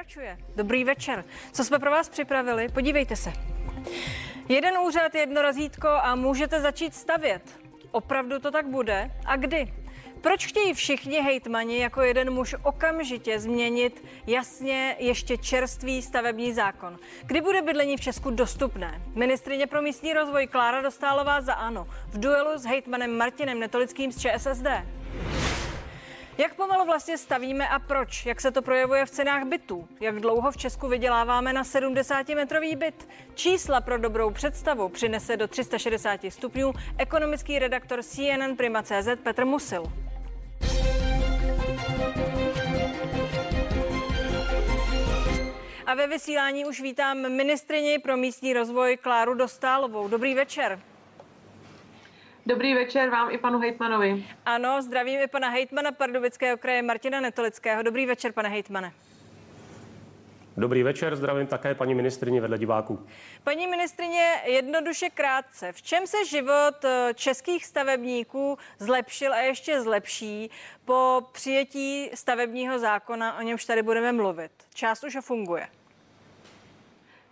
Pokračuje. Dobrý večer. Co jsme pro vás připravili? Podívejte se. Jeden úřad, jedno razítko a můžete začít stavět. Opravdu to tak bude? A kdy? Proč chtějí všichni hejtmani jako jeden muž okamžitě změnit jasně ještě čerstvý stavební zákon? Kdy bude bydlení v Česku dostupné? Ministrině pro místní rozvoj Klára Dostálová za ANO v duelu s hejtmanem Martinem Netolickým z ČSSD. Jak pomalu vlastně stavíme a proč? Jak se to projevuje v cenách bytů? Jak dlouho v Česku vyděláváme na 70-metrový byt? Čísla pro dobrou představu přinese do 360 stupňů ekonomický redaktor CNN Prima CZ Petr Musil. A ve vysílání už vítám ministrině pro místní rozvoj Kláru Dostálovou. Dobrý večer. Dobrý večer vám i panu Hejtmanovi. Ano, zdravím i pana Hejtmana Pardubického kraje Martina Netolického. Dobrý večer, pane Hejtmane. Dobrý večer, zdravím také paní ministrině vedle diváků. Paní ministrině, jednoduše krátce, v čem se život eh, českých stavebníků zlepšil a ještě zlepší po přijetí stavebního zákona, o němž tady budeme mluvit? Část už funguje.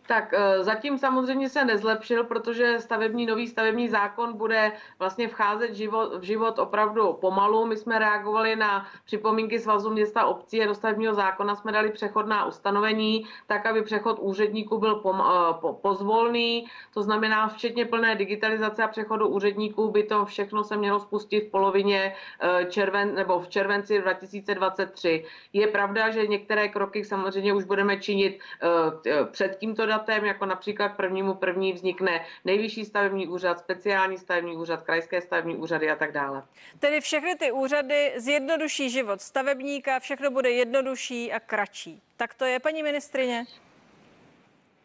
Tak eh, zatím samozřejmě se nezlepšil, protože stavební nový stavební zákon bude vlastně vcházet život, v život opravdu pomalu. My jsme reagovali na připomínky Svazu města obcí a do stavebního zákona jsme dali přechodná ustanovení, tak aby přechod úředníků byl pom, eh, po, pozvolný. To znamená, včetně plné digitalizace a přechodu úředníků by to všechno se mělo spustit v polovině eh, červen, nebo v červenci 2023. Je pravda, že některé kroky samozřejmě už budeme činit před tímto datem datem, jako například prvnímu první vznikne nejvyšší stavební úřad, speciální stavební úřad, krajské stavební úřady a tak dále. Tedy všechny ty úřady zjednoduší život stavebníka, všechno bude jednodušší a kratší. Tak to je, paní ministrině?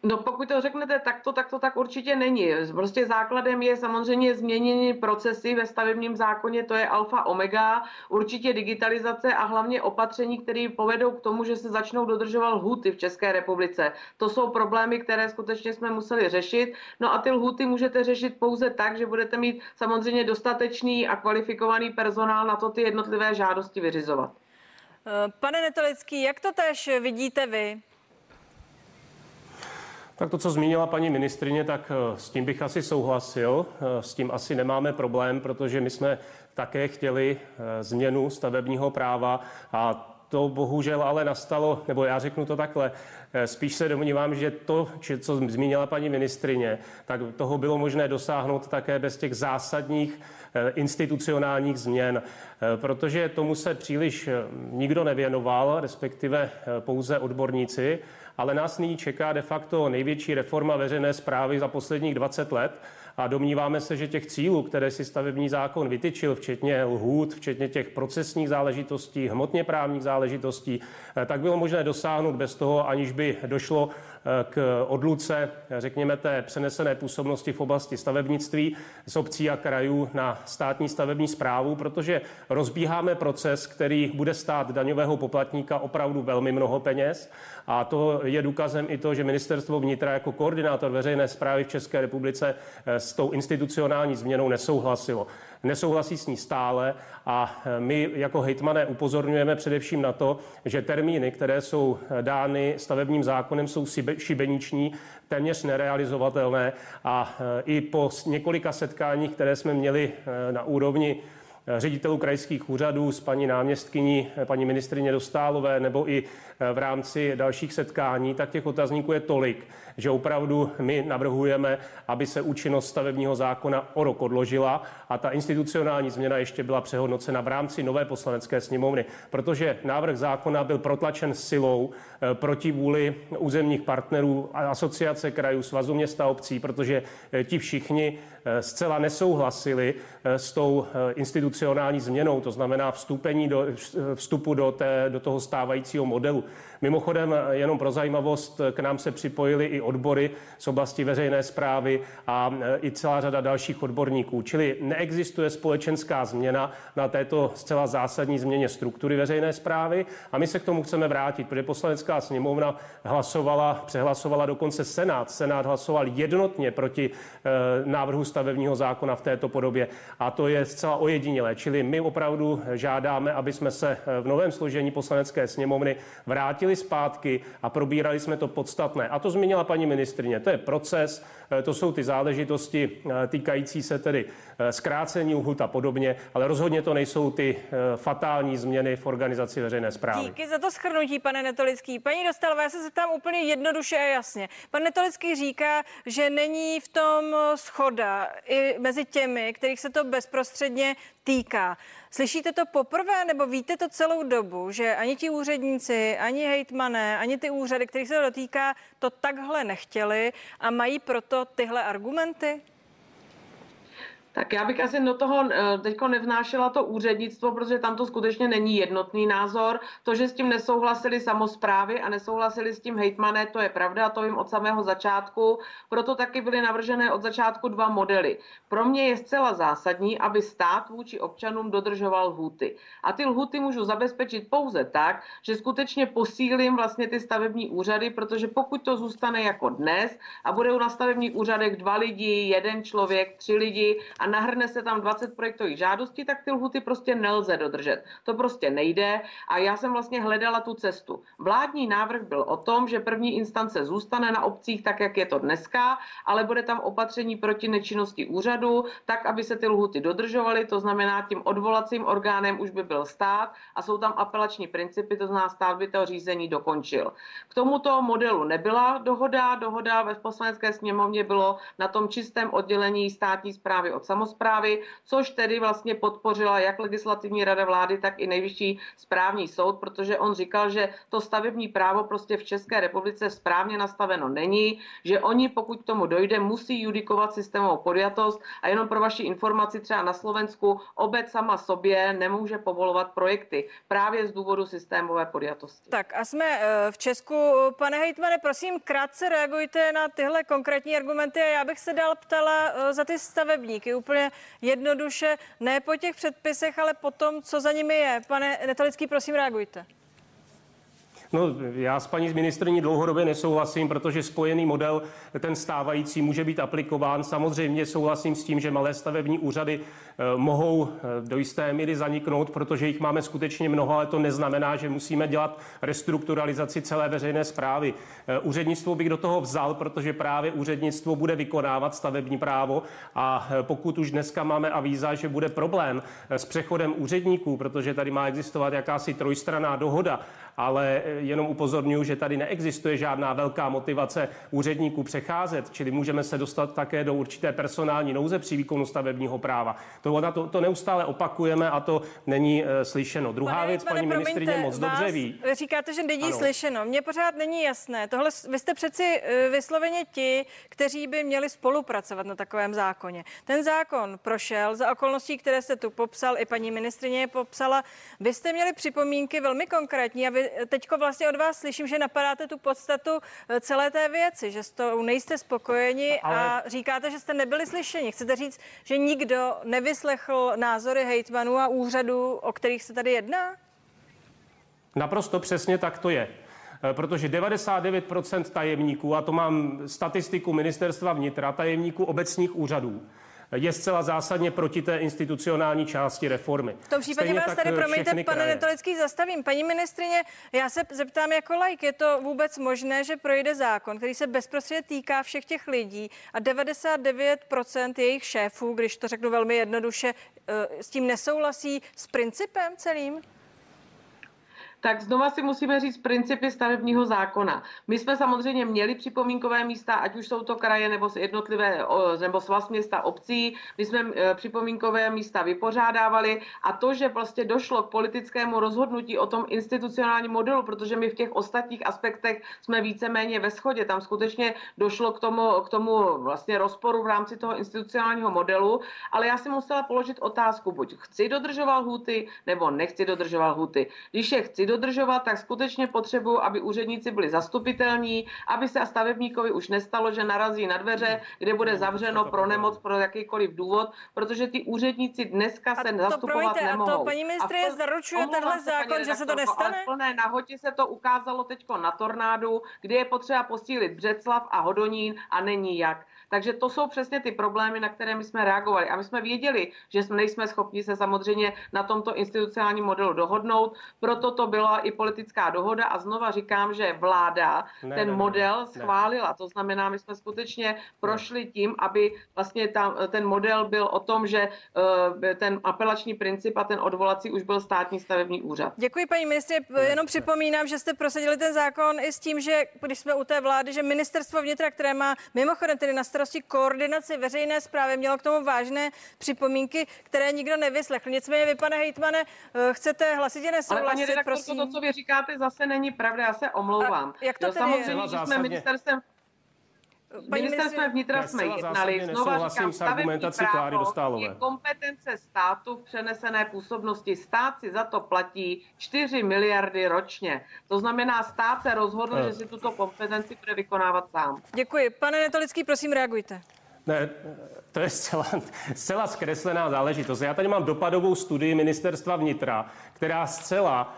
No pokud to řeknete takto, tak to tak určitě není. Prostě základem je samozřejmě změnění procesy ve stavebním zákoně, to je alfa omega, určitě digitalizace a hlavně opatření, které povedou k tomu, že se začnou dodržovat lhuty v České republice. To jsou problémy, které skutečně jsme museli řešit. No a ty lhuty můžete řešit pouze tak, že budete mít samozřejmě dostatečný a kvalifikovaný personál na to ty jednotlivé žádosti vyřizovat. Pane Netolický, jak to tež vidíte vy? Tak to, co zmínila paní ministrině, tak eh, s tím bych asi souhlasil. Eh, s tím asi nemáme problém, protože my jsme také chtěli eh, změnu stavebního práva a to bohužel ale nastalo, nebo já řeknu to takhle, spíš se domnívám, že to, co zmínila paní ministrině, tak toho bylo možné dosáhnout také bez těch zásadních institucionálních změn, protože tomu se příliš nikdo nevěnoval, respektive pouze odborníci ale nás nyní čeká de facto největší reforma veřejné zprávy za posledních 20 let a domníváme se, že těch cílů, které si stavební zákon vytyčil, včetně lhůt, včetně těch procesních záležitostí, hmotně právních záležitostí, eh, tak bylo možné dosáhnout bez toho, aniž by došlo k odluce, řekněme, té přenesené působnosti v oblasti stavebnictví z obcí a krajů na státní stavební zprávu, protože rozbíháme proces, který bude stát daňového poplatníka opravdu velmi mnoho peněz. A to je důkazem i to, že ministerstvo vnitra jako koordinátor veřejné zprávy v České republice eh, s tou institucionální změnou nesouhlasilo. Nesouhlasí s ní stále a e, my jako hejtmané upozorňujeme především na to, že termíny, které jsou e, dány stavebním zákonem, jsou šibeniční, téměř nerealizovatelné a e, i po několika setkáních, které jsme měli na úrovni ředitelů krajských úřadů s paní náměstkyní, paní ministrině Dostálové nebo i v rámci dalších setkání, tak těch otazníků je tolik, že opravdu my navrhujeme, aby se účinnost stavebního zákona o rok odložila a ta institucionální změna ještě byla přehodnocena v rámci nové poslanecké sněmovny, protože návrh zákona byl protlačen silou eh, proti vůli územních partnerů asociace krajů, svazu města obcí, protože eh, ti všichni eh, zcela nesouhlasili s tou institucionální změnou, to znamená vstupení do, vstupu do, té, do toho stávajícího modelu. Mimochodem, jenom pro zajímavost, k nám se připojili i odbory z oblasti veřejné zprávy a e, i celá řada dalších odborníků. Čili neexistuje společenská změna na této zcela zásadní změně struktury veřejné zprávy a my se k tomu chceme vrátit, protože poslanecká sněmovna hlasovala, přehlasovala dokonce Senát. Senát hlasoval jednotně proti e, návrhu stavebního zákona v této podobě a to je zcela ojedinělé. Čili my opravdu žádáme, aby jsme se e, v novém složení poslanecké sněmovny v vrátili zpátky a probírali jsme to podstatné. A to zmínila paní ministrině. To je proces, eh, to jsou ty záležitosti eh, týkající se tedy zkrácení lhut a podobně, ale rozhodně to nejsou ty fatální změny v organizaci veřejné zprávy. Díky za to schrnutí, pane Netolický. Paní Dostalová, já se zeptám úplně jednoduše a jasně. Pan Netolický říká, že není v tom schoda i mezi těmi, kterých se to bezprostředně týká. Slyšíte to poprvé nebo víte to celou dobu, že ani ti úředníci, ani hejtmané, ani ty úřady, kterých se to dotýká, to takhle nechtěli a mají proto tyhle argumenty? Tak já bych asi do toho eh, teď nevnášela to úřednictvo, protože tam to skutečně není jednotný názor. To, že s tím nesouhlasili samozprávy a nesouhlasili s tím hejtmané, to je pravda, to vím od samého začátku. Proto taky byly navržené od začátku dva modely. Pro mě je zcela zásadní, aby stát vůči občanům dodržoval lhuty. A ty lhuty můžu zabezpečit pouze tak, že skutečně posílím vlastně ty stavební úřady, protože pokud to zůstane jako dnes a budou na stavebních úřadech dva lidi, jeden člověk, tři lidi a nahrne se tam 20 projektových žádostí, tak ty lhuty prostě nelze dodržet. To prostě nejde a já jsem vlastně hledala tu cestu. Vládní návrh byl o tom, že první instance zůstane na obcích tak, jak je to dneska, ale bude tam opatření proti nečinnosti úřadu, tak, aby se ty lhuty dodržovaly, to znamená, tím odvolacím orgánem už by byl stát a jsou tam apelační principy, to znamená, stát by to řízení dokončil. K tomuto modelu nebyla dohoda, dohoda ve poslanecké sněmovně bylo na tom čistém oddělení státní zprávy od samozprávy, což tedy vlastně podpořila jak legislativní rada vlády, tak i nejvyšší správní soud, protože on říkal, že to stavební právo prostě v České republice správně nastaveno není, že oni, pokud k tomu dojde, musí judikovat systémovou podjatost a jenom pro vaši informaci třeba na Slovensku obec sama sobě nemůže povolovat projekty právě z důvodu systémové podjatosti. Tak a jsme eh, v Česku. Pane hejtmane, prosím, krátce reagujte na tyhle konkrétní argumenty a já bych se dál ptala eh, za ty stavebníky úplně jednoduše, ne po těch předpisech, ale po tom, co za nimi je. Pane Netalický, prosím, reagujte. No, já s paní ministrní dlouhodobě nesouhlasím, protože spojený model, ten stávající, může být aplikován. Samozřejmě souhlasím s tím, že malé stavební úřady eh, mohou eh, do jisté míry zaniknout, protože jich máme skutečně mnoho, ale to neznamená, že musíme dělat restrukturalizaci celé veřejné zprávy. Eh, úřednictvo bych do toho vzal, protože právě úřednictvo bude vykonávat stavební právo a pokud už dneska máme avíza, že bude problém s přechodem úředníků, protože tady má existovat jakási trojstraná dohoda ale eh, jenom upozorňuji, že tady neexistuje žádná velká motivace úředníků přecházet, čili můžeme se dostat také do určité personální nouze při výkonu stavebního práva. To, to, to neustále opakujeme a to není uh, slyšeno. Druhá pane, věc, pane, paní ministrině moc dobře ví. Říkáte, že není ano. slyšeno. Mně pořád není jasné. Tohle, vy jste přeci uh, vysloveně ti, kteří by měli spolupracovat na takovém zákoně. Ten zákon prošel za okolností, které jste tu popsal, i paní ministrině je popsala. Vy jste měli připomínky velmi konkrétní a vy teďko vlastně od vás slyším, že napadáte tu podstatu eh, celé té věci, že s tou nejste spokojeni Ale... a říkáte, že jste nebyli slyšeni. Chcete říct, že nikdo nevyslechl názory hejtmanů a úřadů, o kterých se tady jedná? Naprosto přesně tak to je eh, protože 99% tajemníků, a to mám statistiku ministerstva vnitra, tajemníků obecních úřadů, je zcela zásadně proti té institucionální části reformy. V tom případě Stejně vás tady, promiňte, pane Netolický, zastavím. Paní ministrině, já se zeptám jako like, je to vůbec možné, že projde zákon, který se bezprostředně týká všech těch lidí a 99% jejich šéfů, když to řeknu velmi jednoduše, eh, s tím nesouhlasí s principem celým? Tak znova si musíme říct principy stavebního zákona. My jsme samozřejmě měli připomínkové místa, ať už jsou to kraje nebo jednotlivé nebo svaz města obcí. My jsme e, připomínkové místa vypořádávali a to, že vlastně došlo k politickému rozhodnutí o tom institucionálním modelu, protože my v těch ostatních aspektech jsme víceméně ve shodě. Tam skutečně došlo k tomu, k tomu vlastně rozporu v rámci toho institucionálního modelu, ale já si musela položit otázku, buď chci dodržovat lhuty, nebo nechci dodržovat lhuty. Když je chci dodržovat, tak skutečně potřebuji, aby úředníci byli zastupitelní, aby se a stavebníkovi už nestalo, že narazí na dveře, kde bude zavřeno pro nemoc, pro jakýkoliv důvod, protože ty úředníci dneska se a zastupovat promiňte, nemohou. A to paní ministře zaručuje tenhle zákon, že se to nestane? v plné nahotě se to ukázalo teď na tornádu, kdy je potřeba posílit Břeclav a Hodonín a není jak. Takže to jsou přesně ty problémy, na které my jsme reagovali. A my jsme věděli, že jsme nejsme schopni se samozřejmě na tomto institucionálním modelu dohodnout, proto to byla i politická dohoda a znova říkám, že vláda Ne, ten ne, ne, model ne. schválila. To znamená, my jsme skutečně prošli tím, aby vlastně tam, ten model byl o tom, že eh, ten apelační princip a ten odvolací už byl státní stavební úřad. Děkuji, paní ministře. Jenom připomínám, že jste prosadili ten zákon i s tím, že když jsme u té vlády, že ministerstvo vnitra, které má mimochodem tedy na starosti koordinaci veřejné zprávy, mělo k tomu vážné připomínky, které nikdo nevyslechl. Nicméně vy, pane hejtmane, eh, chcete hlasitě Ale nesouhlasit, paní redaktorko, prosím. to, co vy říkáte, zase není pravda, já se omlouvám. A jak to Jo, tedy je? samozřejmě, že jsme ministerstvem Paní Ministerstvem ministryně- vnitra Já jsme jednali. Znova říkám, s argumentací stavební Kláry právo Dostálové. je kompetence státu v přenesené působnosti. Stát si za to platí 4 miliardy ročně. To znamená, stát se rozhodl, Eh. že si tuto kompetenci bude vykonávat sám. Děkuji. Pane Netolický, prosím, reagujte. Ne, to je zcela, zcela zkreslená záležitost. Já tady mám dopadovou studii ministerstva vnitra, která zcela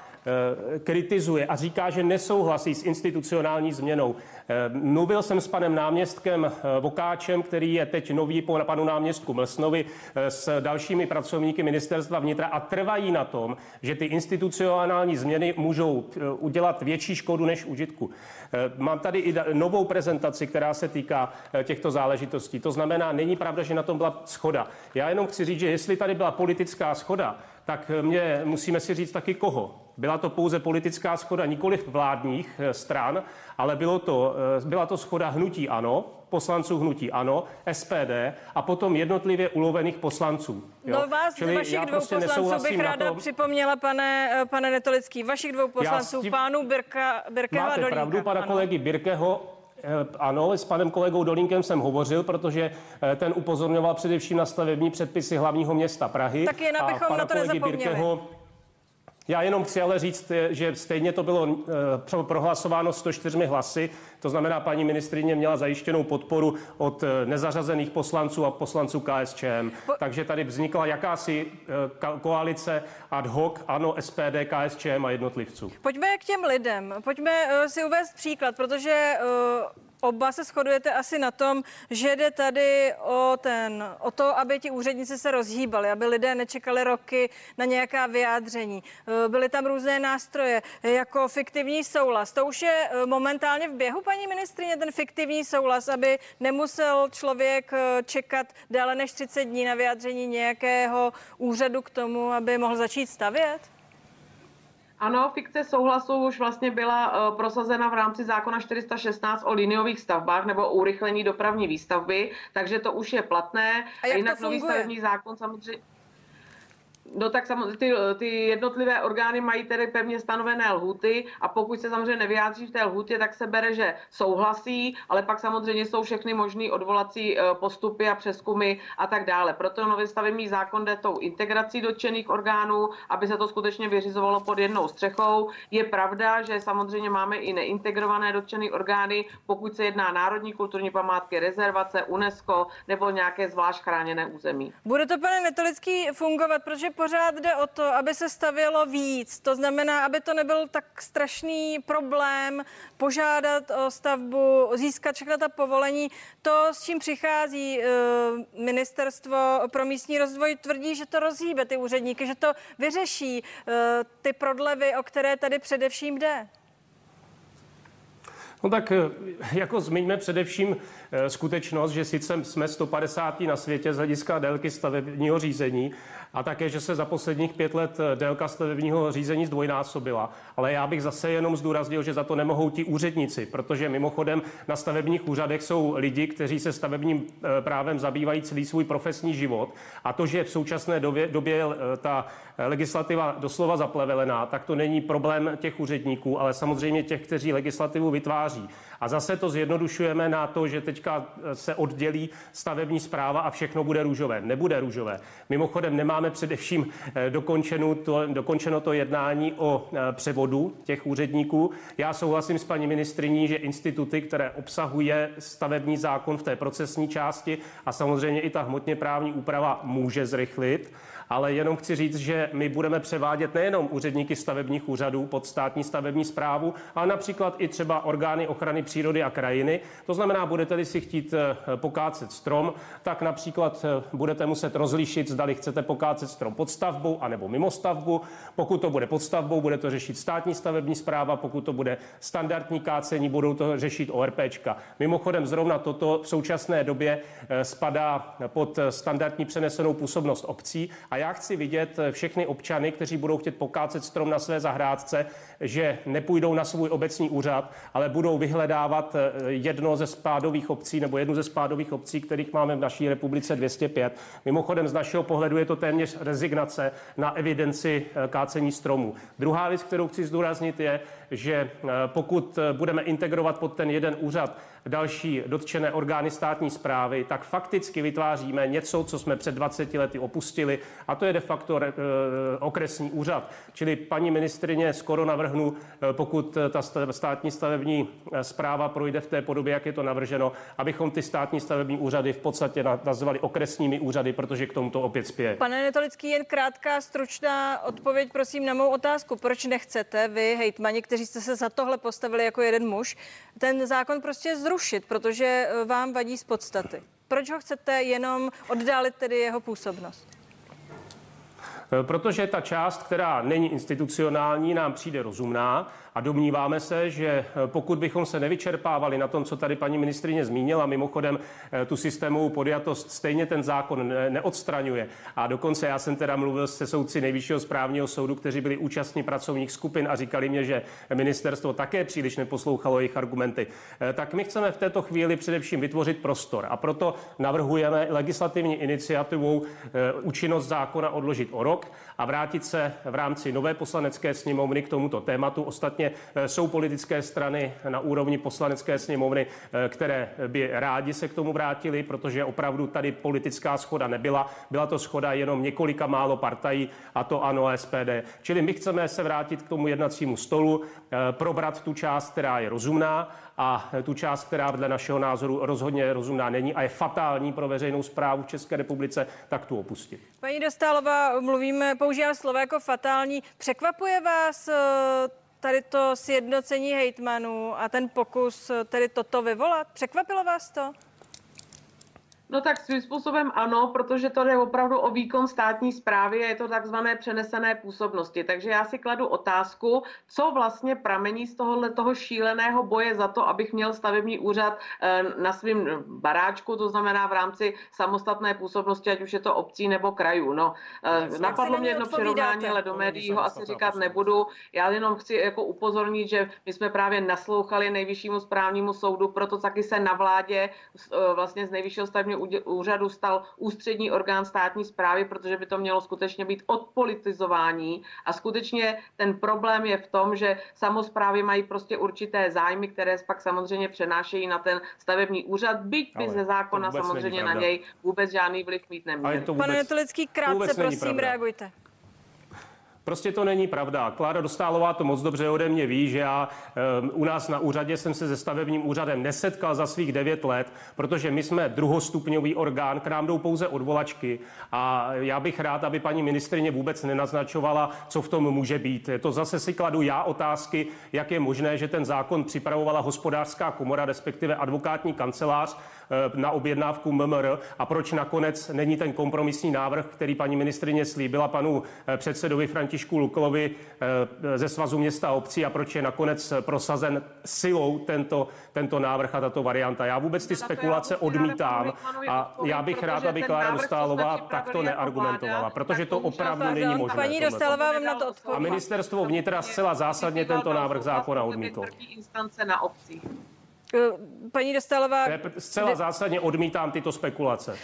kritizuje a říká, že nesouhlasí s institucionální změnou. Eh, Mluvil jsem s panem náměstkem eh, Vokáčem, který je teď nový po panu náměstku Mlsnovi, eh, s dalšími pracovníky ministerstva vnitra a trvají na tom, že ty institucionální změny můžou eh, udělat větší škodu než užitku. Eh, Mám tady i novou prezentaci, která se týká eh, těchto záležitostí. To znamená, není pravda, že na tom byla schoda. Já jenom chci říct, že jestli tady byla politická schoda, tak eh, mě musíme si říct taky koho. Byla to pouze politická schoda nikoliv vládních eh, stran, ale bylo to, eh, byla to schoda hnutí ANO, poslanců hnutí ANO, SPD a potom jednotlivě ulovených poslanců. jo. No vás, Čili vašich dvou prostě poslanců bych ráda tom- připomněla, pane, eh, pane Netolický, vašich dvou poslanců, tím- pánů Birka, Birkeho a Máte Dolínka. pravdu, pana ano. kolegy Birkeho. eh, Ano, s panem kolegou Dolínkem jsem hovořil, protože ten upozorňoval především na stavební předpisy hlavního města Prahy. Tak jen A abychom pana na to nezapomněli. Já jenom chci ale říct, eh, že stejně to bylo eh, pro- prohlasováno 104 hlasy, to znamená, paní ministrině měla zajištěnou podporu od eh, nezařazených poslanců a poslanců KSČM. Takže tady vznikla jakási koalice ad hoc, ano, SPD, KSČM a jednotlivců. Pojďme k těm lidem. Pojďme si uvést příklad, protože oba se shodujete asi na tom, že jde tady o, ten, o to, aby ti úředníci se rozhýbali, aby lidé nečekali roky na nějaká vyjádření. Uh, byly tam různé nástroje, jako fiktivní souhlas. To už je uh, momentálně v běhu, paní ministrině, ten fiktivní souhlas, aby nemusel člověk uh, čekat déle než 30 dní na vyjádření nějakého úřadu k tomu, aby mohl začít stavět? Ano, fikce souhlasu už vlastně byla uh, prosazena v rámci zákona 416 o liniových stavbách nebo urychlení dopravní výstavby, takže to už je platné. A jak to jinak nový funguje? stavební zákon samozřejmě No tak samozřejmě ty, ty jednotlivé orgány mají tedy pevně stanovené lhuty a pokud se samozřejmě nevyjádří v té lhutě, tak se bere, že souhlasí, ale pak samozřejmě jsou všechny možné odvolací eh, postupy a přeskumy a tak dále. Proto nový stavební zákon jde tou integrací dotčených orgánů, aby se to skutečně vyřizovalo pod jednou střechou. Je pravda, že samozřejmě máme i neintegrované dotčené orgány, pokud se jedná národní kulturní památky, rezervace, UNESCO nebo nějaké zvlášť chráněné území. Bude to, pane Netolický, fungovat, protože pořád jde o to, aby se stavělo víc. To znamená, aby to nebyl tak strašný problém požádat o stavbu, získat všechna ta povolení. To, s čím přichází eh, ministerstvo pro místní rozvoj, tvrdí, že to rozhýbe ty úředníky, že to vyřeší eh, ty prodlevy, o které tady především jde. No tak eh, jako zmiňme především skutečnost, že sice jsme 150. na světě z hlediska délky stavebního řízení a také, že se za posledních pět let eh, délka stavebního řízení zdvojnásobila. Ale já bych zase jenom zdůraznil, že za to nemohou ti úředníci, protože mimochodem na stavebních úřadech jsou lidi, kteří se stavebním eh, právem zabývají celý svůj profesní život. A to, že v současné době, době eh, ta legislativa doslova zaplevelená, tak to není problém těch úředníků, ale samozřejmě těch, kteří legislativu vytváří. A zase to zjednodušujeme na to, že teďka eh, se oddělí stavební zpráva a všechno bude růžové. Nebude růžové. Mimochodem nemáme především eh, dokončeno to, dokončeno to jednání o eh, převodu těch úředníků. Já souhlasím s paní ministriní, že instituty, které obsahuje stavební zákon v té procesní části a samozřejmě i ta hmotně právní úprava může zrychlit. Ale jenom chci říct, že my budeme převádět nejenom úředníky stavebních úřadů pod státní stavební zprávu, ale například i třeba orgány ochrany přírody a krajiny. To znamená, budete-li si chtít eh, pokácet strom, tak například eh, budete muset rozlišit, zdali chcete pokácet strom pod stavbou anebo mimo stavbu. Pokud to bude pod stavbou, bude to řešit státní stavební zpráva, pokud to bude standardní kácení, budou to řešit ORPčka. Mimochodem zrovna toto v současné době eh, spadá pod standardní přenesenou působnost obcí a já chci vidět všechny občany, kteří budou chtět pokácet strom na své zahrádce, že nepůjdou na svůj obecní úřad, ale budou vyhledávat jedno ze spádových obcí nebo jednu ze spádových obcí, kterých máme v naší republice 205. Mimochodem z našeho pohledu je to téměř rezignace na evidenci eh, kácení stromů. Druhá věc, kterou chci zdůraznit, je, že eh, pokud eh, budeme integrovat pod ten jeden úřad další dotčené orgány státní zprávy, tak fakticky vytváříme něco, co jsme před 20 lety opustili, a to je de facto okresní úřad. Čili paní ministrině skoro navrhnu, pokud ta státní stavební zpráva projde v té podobě, jak je to navrženo, abychom ty státní stavební úřady v podstatě nazvali okresními úřady, protože k tomu to opět spěje. Pane Netolický, jen krátká, stručná odpověď, prosím, na mou otázku. Proč nechcete vy, hejtmani, kteří jste se za tohle postavili jako jeden muž, ten zákon prostě zrušit, protože eh, vám vadí z podstaty? Proč ho chcete jenom oddálit tedy jeho působnost? Eh, protože ta část, která není institucionální, nám přijde rozumná a domníváme se, že eh, pokud bychom se nevyčerpávali na tom, co tady paní ministrině zmínila, mimochodem eh, tu systémovou podjatost stejně ten zákon neodstraňuje. A dokonce já jsem teda mluvil se soudci Nejvyššího správního soudu, kteří byli účastní pracovních skupin a říkali mě, že ministerstvo také příliš neposlouchalo jejich argumenty. Eh, tak my chceme v této chvíli především vytvořit prostor a proto navrhujeme legislativní iniciativou účinnost zákona odložit o rok a vrátit se v rámci nové poslanecké sněmovny k tomuto tématu. Ostatně Samozřejmě jsou politické strany na úrovni poslanecké sněmovny, eh, které by rádi se k tomu vrátili, protože opravdu tady politická schoda nebyla. Byla to schoda jenom několika málo partají, a to ANO SPD. Čili my chceme se vrátit k tomu jednacímu stolu, eh, probrat tu část, která je rozumná a tu část, která dle našeho názoru rozhodně rozumná není a je fatální pro veřejnou zprávu v České republice, tak tu opustit. Paní Dostálová, mluvíme, používám slovo jako fatální. Překvapuje vás eh, tady to sjednocení hejtmanů a ten pokus tedy toto vyvolat? Překvapilo vás to? No tak svým způsobem ano, protože to jde opravdu o výkon státní zprávy a je to takzvané přenesené působnosti. Takže já si kladu otázku, co vlastně pramení z tohohle toho šíleného boje za to, abych měl stavební úřad eh, na svém baráčku, to znamená v rámci samostatné působnosti, ať už je to obcí nebo krajů. No, eh, napadlo mě jedno přirovnání, ale do médií ho asi říkat nebudu. Já jenom chci jako upozornit, že my jsme právě naslouchali nejvyššímu správnímu soudu, proto taky se na vládě eh, vlastně z nejvyššího stavebního úřadu stal ústřední orgán státní zprávy, protože by to mělo skutečně být odpolitizování. A skutečně ten problém je v tom, že samozprávy mají prostě určité zájmy, které pak samozřejmě přenášejí na ten stavební úřad, byť by ze zákona samozřejmě na něj vůbec žádný vliv mít neměli. Pane Netolický, krátce prosím, reagujte. Prostě to není pravda. Klára Dostálová to moc dobře ode mě ví, že já e, u nás na úřadě jsem se se stavebním úřadem nesetkal za svých devět let, protože my jsme druhostupňový orgán, k nám jdou pouze odvolačky a já bych rád, aby paní ministrině vůbec nenaznačovala, co v tom může být. To zase si kladu já otázky, jak je možné, že ten zákon připravovala hospodářská komora, respektive advokátní kancelář na objednávku MMR a proč nakonec není ten kompromisní návrh, který paní ministrině slíbila panu e, předsedovi Františku Luklovi eh, ze Svazu města a obcí a proč je nakonec prosazen silou tento, tento návrh a tato varianta. Já vůbec ty spekulace odmítám a já bych rád, aby Klára Dostálová takto neargumentovala, protože to opravdu není možné. Paní Dostálová vám na to odpoví. A ministerstvo vnitra zcela zásadně tento návrh zákona odmítlo. instance na obcích. Eh, paní Dostálová... Zcela zásadně odmítám tyto spekulace.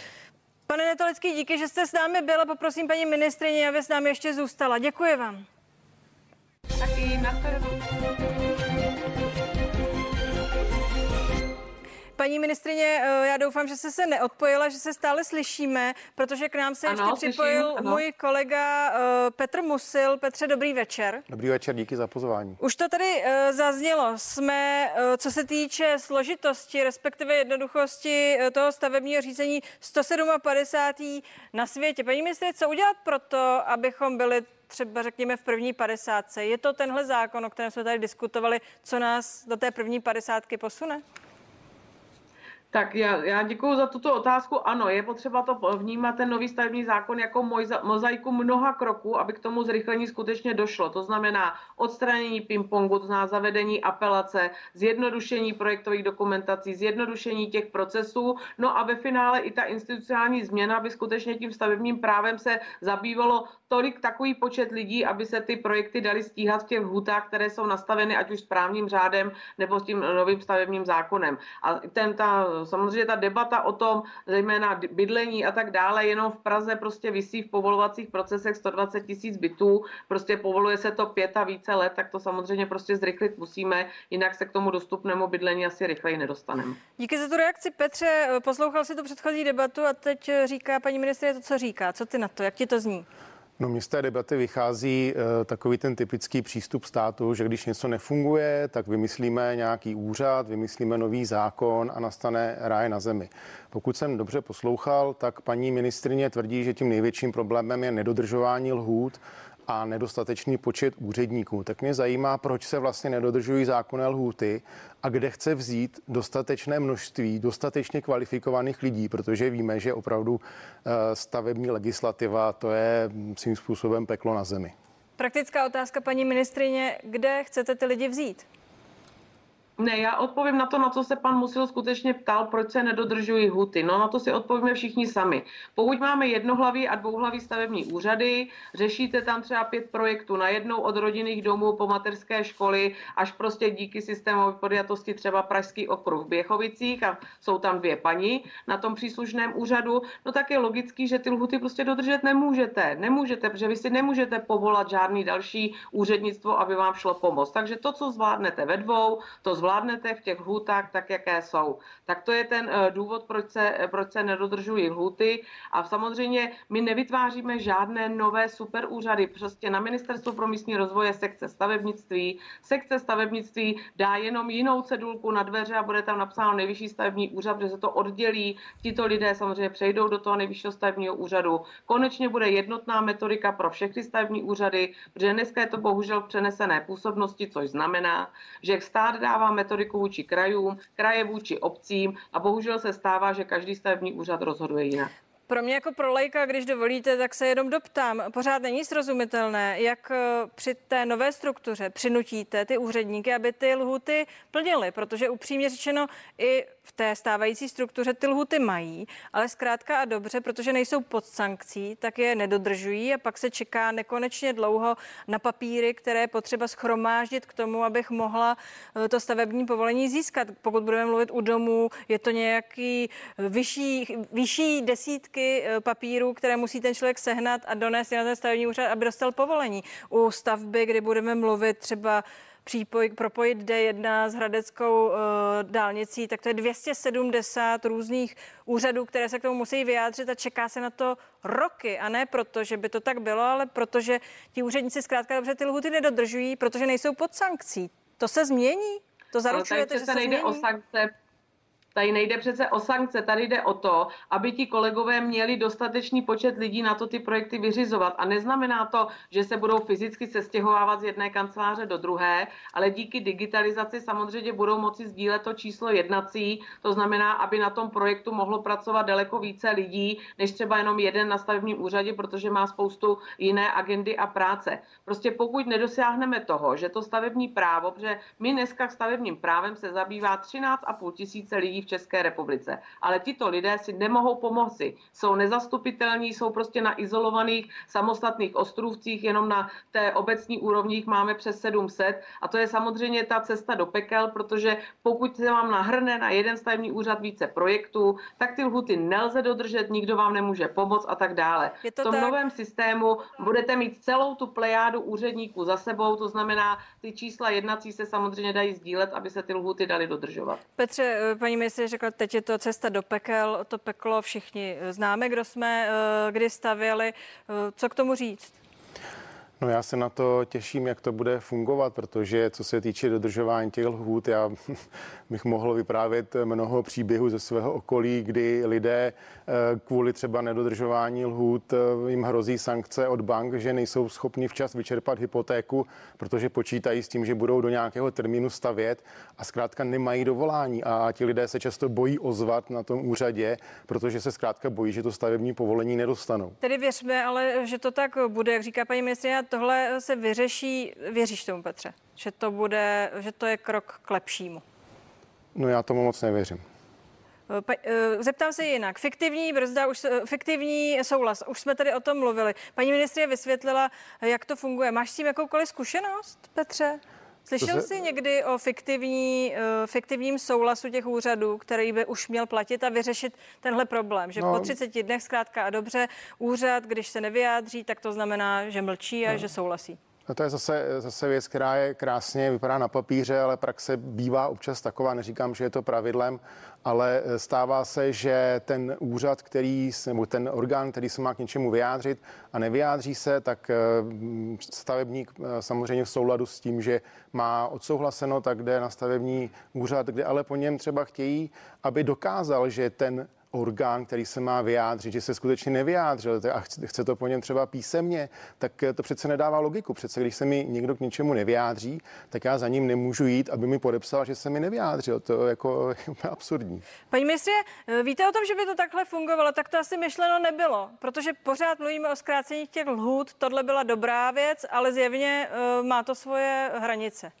Pane Netolický, díky, že jste s námi byla. Poprosím paní ministrině, aby s námi ještě zůstala. Děkuji vám. Taky na Paní ministrině, eh, já doufám, že jste se neodpojila, že se stále slyšíme, protože k nám se ano, ještě připojil slyším, můj kolega uh, Petr Musil. Petře, dobrý večer. Dobrý večer, díky za pozvání. Už to tady uh, zaznělo. Jsme, co se týče složitosti, respektive jednoduchosti toho stavebního řízení 157. na světě. Paní ministře, co udělat pro to, abychom byli třeba řekněme v první padesátce. Je to tenhle zákon, o kterém jsme tady diskutovali, co nás do té první padesátky posune? Tak já, já děkuji za tuto otázku. Ano, je potřeba to vnímat ten nový stavební zákon jako mozaiku mnoha kroků, aby k tomu zrychlení skutečně došlo. To znamená odstranění pingpongu, to znamená zavedení apelace, zjednodušení projektových dokumentací, zjednodušení těch procesů, no a ve finále i ta institucionální změna, aby skutečně tím stavebním právem se zabývalo tolik takový počet lidí, aby se ty projekty daly stíhat v těch hůtách, které jsou nastaveny ať už správním řádem nebo s tím novým stavebním zákonem. A ten, ta samozřejmě ta debata o tom, zejména bydlení a tak dále, jenom v Praze prostě vysí v povolovacích procesech 120 tisíc bytů, prostě povoluje se to pět a více let, tak to samozřejmě prostě zrychlit musíme, jinak se k tomu dostupnému bydlení asi rychleji nedostaneme. Díky za tu reakci, Petře. Poslouchal si tu předchozí debatu a teď říká paní ministrině to, co říká. Co ty na to? Jak ti to zní? No mě z té debaty vychází uh, takový ten typický přístup státu, že když něco nefunguje, tak vymyslíme nějaký úřad, vymyslíme nový zákon a nastane ráj na zemi. Pokud jsem dobře poslouchal, tak paní ministrině tvrdí, že tím největším problémem je nedodržování lhůt a nedostatečný počet úředníků. Tak mě zajímá, proč se vlastně nedodržují zákonné lhůty a kde chce vzít dostatečné množství dostatečně kvalifikovaných lidí, protože víme, že opravdu eh, stavební legislativa to je svým způsobem peklo na zemi. Praktická otázka, paní ministrině, kde chcete ty lidi vzít? Ne, já odpovím na to, na co se pan Musil skutečně ptal, proč se nedodržují huty. No na to si odpovíme všichni sami. Pokud máme jednohlavý a dvouhlavý stavební úřady, řešíte tam třeba pět projektů na jednou od rodinných domů po mateřské školy až prostě díky systémové podjatosti třeba Pražský okruh v Běchovicích a jsou tam dvě paní na tom příslušném úřadu, no tak je logický, že ty lhuty prostě dodržet nemůžete. Nemůžete, protože vy si nemůžete povolat žádný další úřednictvo, aby vám šlo pomoct. Takže to, co zvládnete ve dvou, to zvládnete v těch lhůtách tak, jaké jsou. Tak to je ten eh, důvod, proč se, proč se nedodržují lhůty. A samozřejmě my nevytváříme žádné nové superúřady. Prostě na Ministerstvu pro místní rozvoje sekce stavebnictví. Sekce stavebnictví dá jenom jinou cedulku na dveře a bude tam napsáno nejvyšší stavební úřad, protože se to oddělí. Tito lidé samozřejmě přejdou do toho nejvyššího stavebního úřadu. Konečně bude jednotná metodika pro všechny stavební úřady, protože dneska je to bohužel přenesené působnosti, což znamená, že stát dává metodiku vůči krajům, kraje vůči obcím a bohužel se stává, že každý stavební úřad rozhoduje jinak. Pro mě jako pro lajka, když dovolíte, tak se jenom doptám. Pořád není srozumitelné, jak eh, při té nové struktuře přinutíte ty úředníky, aby ty lhuty plnili, protože upřímně řečeno i v té stávající struktuře ty lhuty mají, ale zkrátka a dobře, protože nejsou pod sankcí, tak je nedodržují a pak se čeká nekonečně dlouho na papíry, které je potřeba schromáždit k tomu, abych mohla eh, to stavební povolení získat. Pokud budeme mluvit u domů, je to nějaký vyšší, vyšší desítky eh, papírů, které musí ten člověk sehnat a donést na ten stavební úřad, aby dostal povolení. U stavby, kdy budeme mluvit třeba přípoj, propojit D1 s Hradeckou uh, dálnicí, tak to je 270 různých úřadů, které se k tomu musí vyjádřit a čeká se na to roky. A ne proto, že by to tak bylo, ale protože ti úředníci zkrátka dobře ty lhuty nedodržují, protože nejsou pod sankcí. To se změní? To zaručujete, že se, se nejde změní? o sankce Tady nejde přece o sankce, tady jde o to, aby ti kolegové měli dostatečný počet lidí na to ty projekty vyřizovat. A neznamená to, že se budou fyzicky sestěhovávat z jedné kanceláře do druhé, ale díky digitalizaci samozřejmě budou moci sdílet to číslo jednací. To znamená, aby na tom projektu mohlo pracovat daleko více lidí, než třeba jenom jeden na stavebním úřadě, protože má spoustu jiné agendy a práce. Prostě pokud nedosáhneme toho, že to stavební právo, protože my dneska stavebním právem se zabývá 13,5 tisíce lidí v České republice. Ale tito lidé si nemohou pomoci. Jsou nezastupitelní, jsou prostě na izolovaných samostatných ostrůvcích, jenom na té obecní úrovni jich máme přes 700 a to je samozřejmě ta cesta do pekel, protože pokud se vám nahrne na jeden stavební úřad více projektů, tak ty lhuty nelze dodržet, nikdo vám nemůže pomoct a tak dále. v tom tak? novém systému budete mít celou tu plejádu úředníků za sebou, to znamená, ty čísla jednací se samozřejmě dají sdílet, aby se ty lhuty daly dodržovat. Petře, paní ministr řekl, teď je to cesta do pekel, to peklo všichni známe, kdo jsme kdy stavěli. Co k tomu říct? No já se na to těším, jak to bude fungovat, protože co se týče dodržování těch lhůt, já bych mohl vyprávět mnoho příběhů ze svého okolí, kdy lidé eh, kvůli třeba nedodržování lhůt eh, jim hrozí sankce od bank, že nejsou schopni včas vyčerpat hypotéku, protože počítají s tím, že budou do nějakého termínu stavět a zkrátka nemají dovolání a ti lidé se často bojí ozvat na tom úřadě, protože se zkrátka bojí, že to stavební povolení nedostanou. Tedy věřme, ale že to tak bude, jak říká paní ministrině, tohle se vyřeší, věříš tomu Petře, že to bude, že to je krok k lepšímu? No já tomu moc nevěřím. Eh, zeptám se jinak. Fiktivní brzda, už, fiktivní souhlas, už jsme tady o tom mluvili. Paní ministrině vysvětlila, jak to funguje. Máš s tím jakoukoliv zkušenost, Petře? Slyšel se... jsi někdy o fiktivní, uh, fiktivním souhlasu těch úřadů, který by už měl platit a vyřešit tenhle problém? Že no. po 30 dnech zkrátka a dobře úřad, když se nevyjádří, tak to znamená, že mlčí a no. že souhlasí. No to je zase, zase věc, která je krásně, vypadá na papíře, ale praxe bývá občas taková, neříkám, že je to pravidlem, ale stává se, že ten úřad, který, nebo ten orgán, který se má k něčemu vyjádřit a nevyjádří se, tak eh, stavebník eh, samozřejmě v souladu s tím, že má odsouhlaseno, tak jde na stavební úřad, kde ale po něm třeba chtějí, aby dokázal, že ten orgán, který se má vyjádřit, že se skutečně nevyjádřil a chce to po něm třeba písemně, tak to přece nedává logiku. Přece když se mi někdo k něčemu nevyjádří, tak já za ním nemůžu jít, aby mi podepsal, že se mi nevyjádřil. To jako je absurdní. Paní ministře, víte o tom, že by to takhle fungovalo? Tak to asi myšleno nebylo, protože pořád mluvíme o zkrácení těch lhůt. Tohle byla dobrá věc, ale zjevně uh, má to svoje hranice.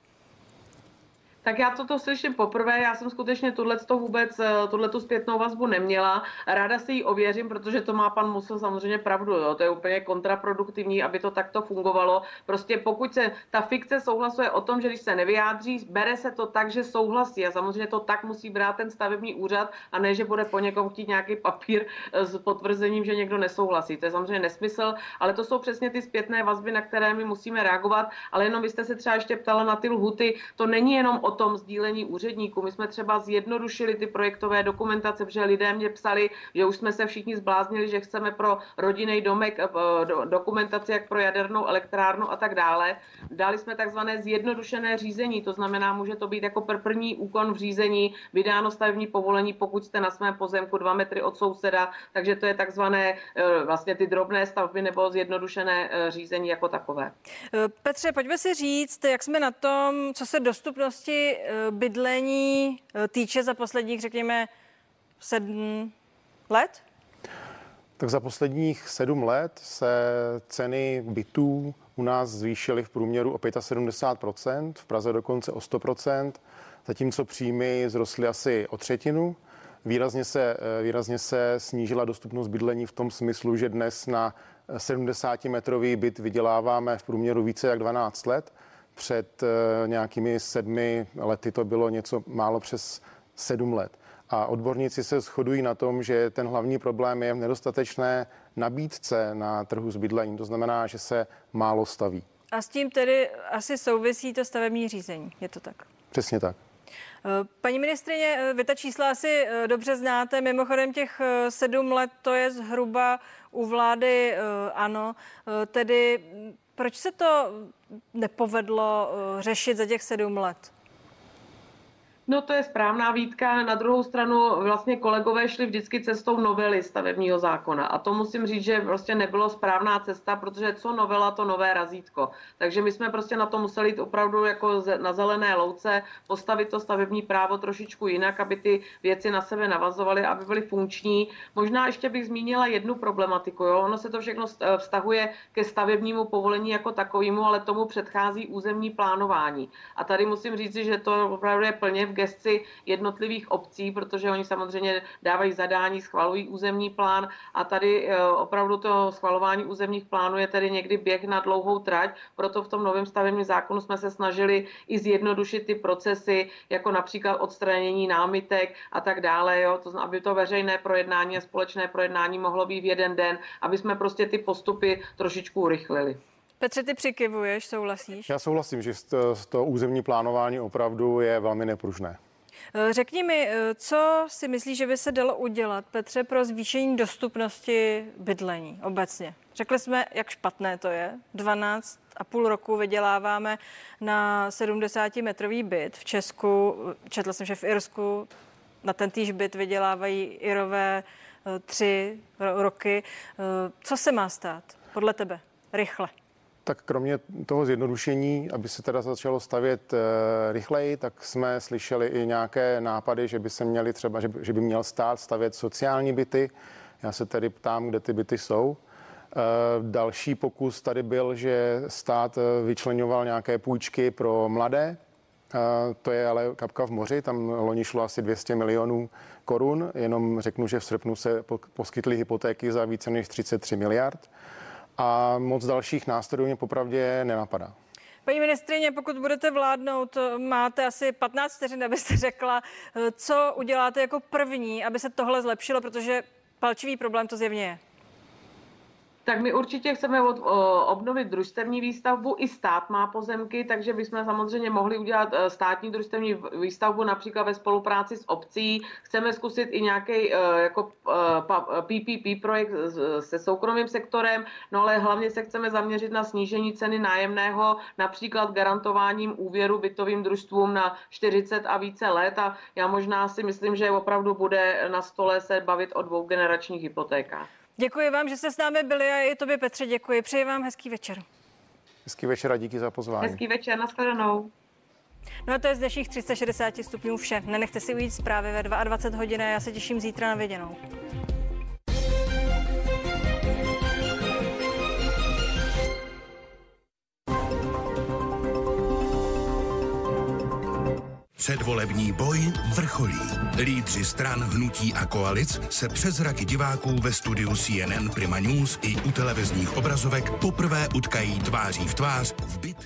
Tak já toto slyším poprvé, já jsem skutečně tuhle vůbec, eh, tuhle tu zpětnou vazbu neměla. Ráda si ji ověřím, protože to má pan Musel samozřejmě pravdu, jo. to je úplně kontraproduktivní, aby to takto fungovalo. Prostě pokud se ta fikce souhlasuje o tom, že když se nevyjádří, bere se to tak, že souhlasí a samozřejmě to tak musí brát ten stavební úřad a ne, že bude po někom chtít nějaký papír eh, s potvrzením, že někdo nesouhlasí. To je samozřejmě nesmysl, ale to jsou přesně ty zpětné vazby, na které my musíme reagovat, ale jenom byste se třeba ještě ptala na ty lhuty, to není jenom o tom sdílení úředníků. My jsme třeba zjednodušili ty projektové dokumentace, protože lidé mě psali, že už jsme se všichni zbláznili, že chceme pro rodinný domek eh, dokumentaci jak pro jadernou elektrárnu a tak dále. Dali jsme takzvané zjednodušené řízení, to znamená, může to být jako první úkon v řízení, vydáno stavební povolení, pokud jste na svém pozemku dva metry od souseda, takže to je takzvané eh, vlastně ty drobné stavby nebo zjednodušené eh, řízení jako takové. Petře, pojďme si říct, jak jsme na tom, co se dostupnosti Eh, bydlení eh, týče za posledních, řekněme, sedm let? Tak za posledních sedm let se ceny bytů u nás zvýšily v průměru o 75%, v Praze dokonce o 100%, zatímco příjmy zrostly asi o třetinu. Výrazně se, eh, výrazně se snížila dostupnost bydlení v tom smyslu, že dnes na 70-metrový byt vyděláváme v průměru více jak 12 let před eh, nějakými sedmi lety to bylo něco málo přes sedm let. A odborníci se shodují na tom, že ten hlavní problém je v nedostatečné nabídce na trhu s bydlením. To znamená, že se málo staví. A s tím tedy asi souvisí to stavební řízení, je to tak? Přesně tak. Eh, paní ministrině, eh, vy ta čísla asi dobře znáte. Mimochodem těch sedm let to je zhruba u vlády ano. Tedy proč se to nepovedlo eh, řešit za těch sedm let? No to je správná výtka. Na druhou stranu vlastně kolegové šli vždycky cestou novely stavebního zákona. A to musím říct, že prostě nebylo správná cesta, protože co novela, to nové razítko. Takže my jsme prostě na to museli jít opravdu jako na zelené louce, postavit to stavební právo trošičku jinak, aby ty věci na sebe navazovaly, aby byly funkční. Možná ještě bych zmínila jednu problematiku. Jo? Ono se to všechno vztahuje ke stavebnímu povolení jako takovému, ale tomu předchází územní plánování. A tady musím říct, že to opravdu je plně gesci jednotlivých obcí, protože oni samozřejmě dávají zadání, schvalují územní plán. A tady eh, opravdu to schvalování územních plánů je tedy někdy běh na dlouhou trať, proto v tom novém stavebním zákonu jsme se snažili i zjednodušit ty procesy, jako například odstranění námitek a tak dále, jo, to aby to veřejné projednání a společné projednání mohlo být v jeden den, aby jsme prostě ty postupy trošičku urychlili. Petře, ty přikivuješ, souhlasíš? Já souhlasím, že to územní plánování opravdu je velmi nepružné. Eh, řekni mi, eh, co si myslíš, že by se dalo udělat, Petře, pro zvýšení dostupnosti bydlení obecně? Řekli jsme, jak špatné to je. 12 a půl roku vyděláváme na 70-metrový byt. V Česku, četl jsem, že v Irsku na ten týž byt vydělávají Irové eh, tři roky. Co se má stát podle tebe? Rychle. Tak kromě toho zjednodušení, aby se teda začalo stavět e, rychleji, tak jsme slyšeli i nějaké nápady, že by se měli třeba, že by, že by měl stát stavět sociální byty. Já se tedy ptám, kde ty byty jsou. E, další pokus tady byl, že stát eh, vyčlenoval nějaké půjčky pro mladé. To je ale kapka v moři, tam loni šlo asi 200 milionů korun, jenom řeknu, že v srpnu se poskytly hypotéky za více než 33 miliard a moc dalších nástrojů mě popravdě nenapadá. Paní ministrině, pokud budete vládnout, máte asi 15 vteřin, abyste řekla, co uděláte jako první, aby se tohle zlepšilo, protože palčivý problém to zjevně je. Tak my určitě chceme od, o, obnovit družstevní výstavbu. I stát má pozemky, takže bychom samozřejmě mohli udělat e, státní družstevní výstavbu například ve spolupráci s obcí. Chceme zkusit i nějaký e, jako PPP e, projekt se soukromým sektorem, no ale hlavně se chceme zaměřit na snížení ceny nájemného, například garantováním úvěru bytovým družstvům na 40 a více let. A já možná si myslím, že opravdu bude na stole se bavit o dvou generačních hypotékách. Děkuji vám, že jste s námi byli a i tobě, Petře, děkuji. Přeji vám hezký večer. Hezký večer a díky za pozvání. Hezký večer, nashledanou. No a to je z dnešních 360 stupňů vše. Nenechte si ujít zprávy ve 22 hodin a já se těším zítra na viděnou. Předvolební boj vrcholí. Lídři stran, hnutí a koalic se přes raky diváků ve studiu CNN Prima News i u televizních obrazovek poprvé utkají tváří v tvář v bitvě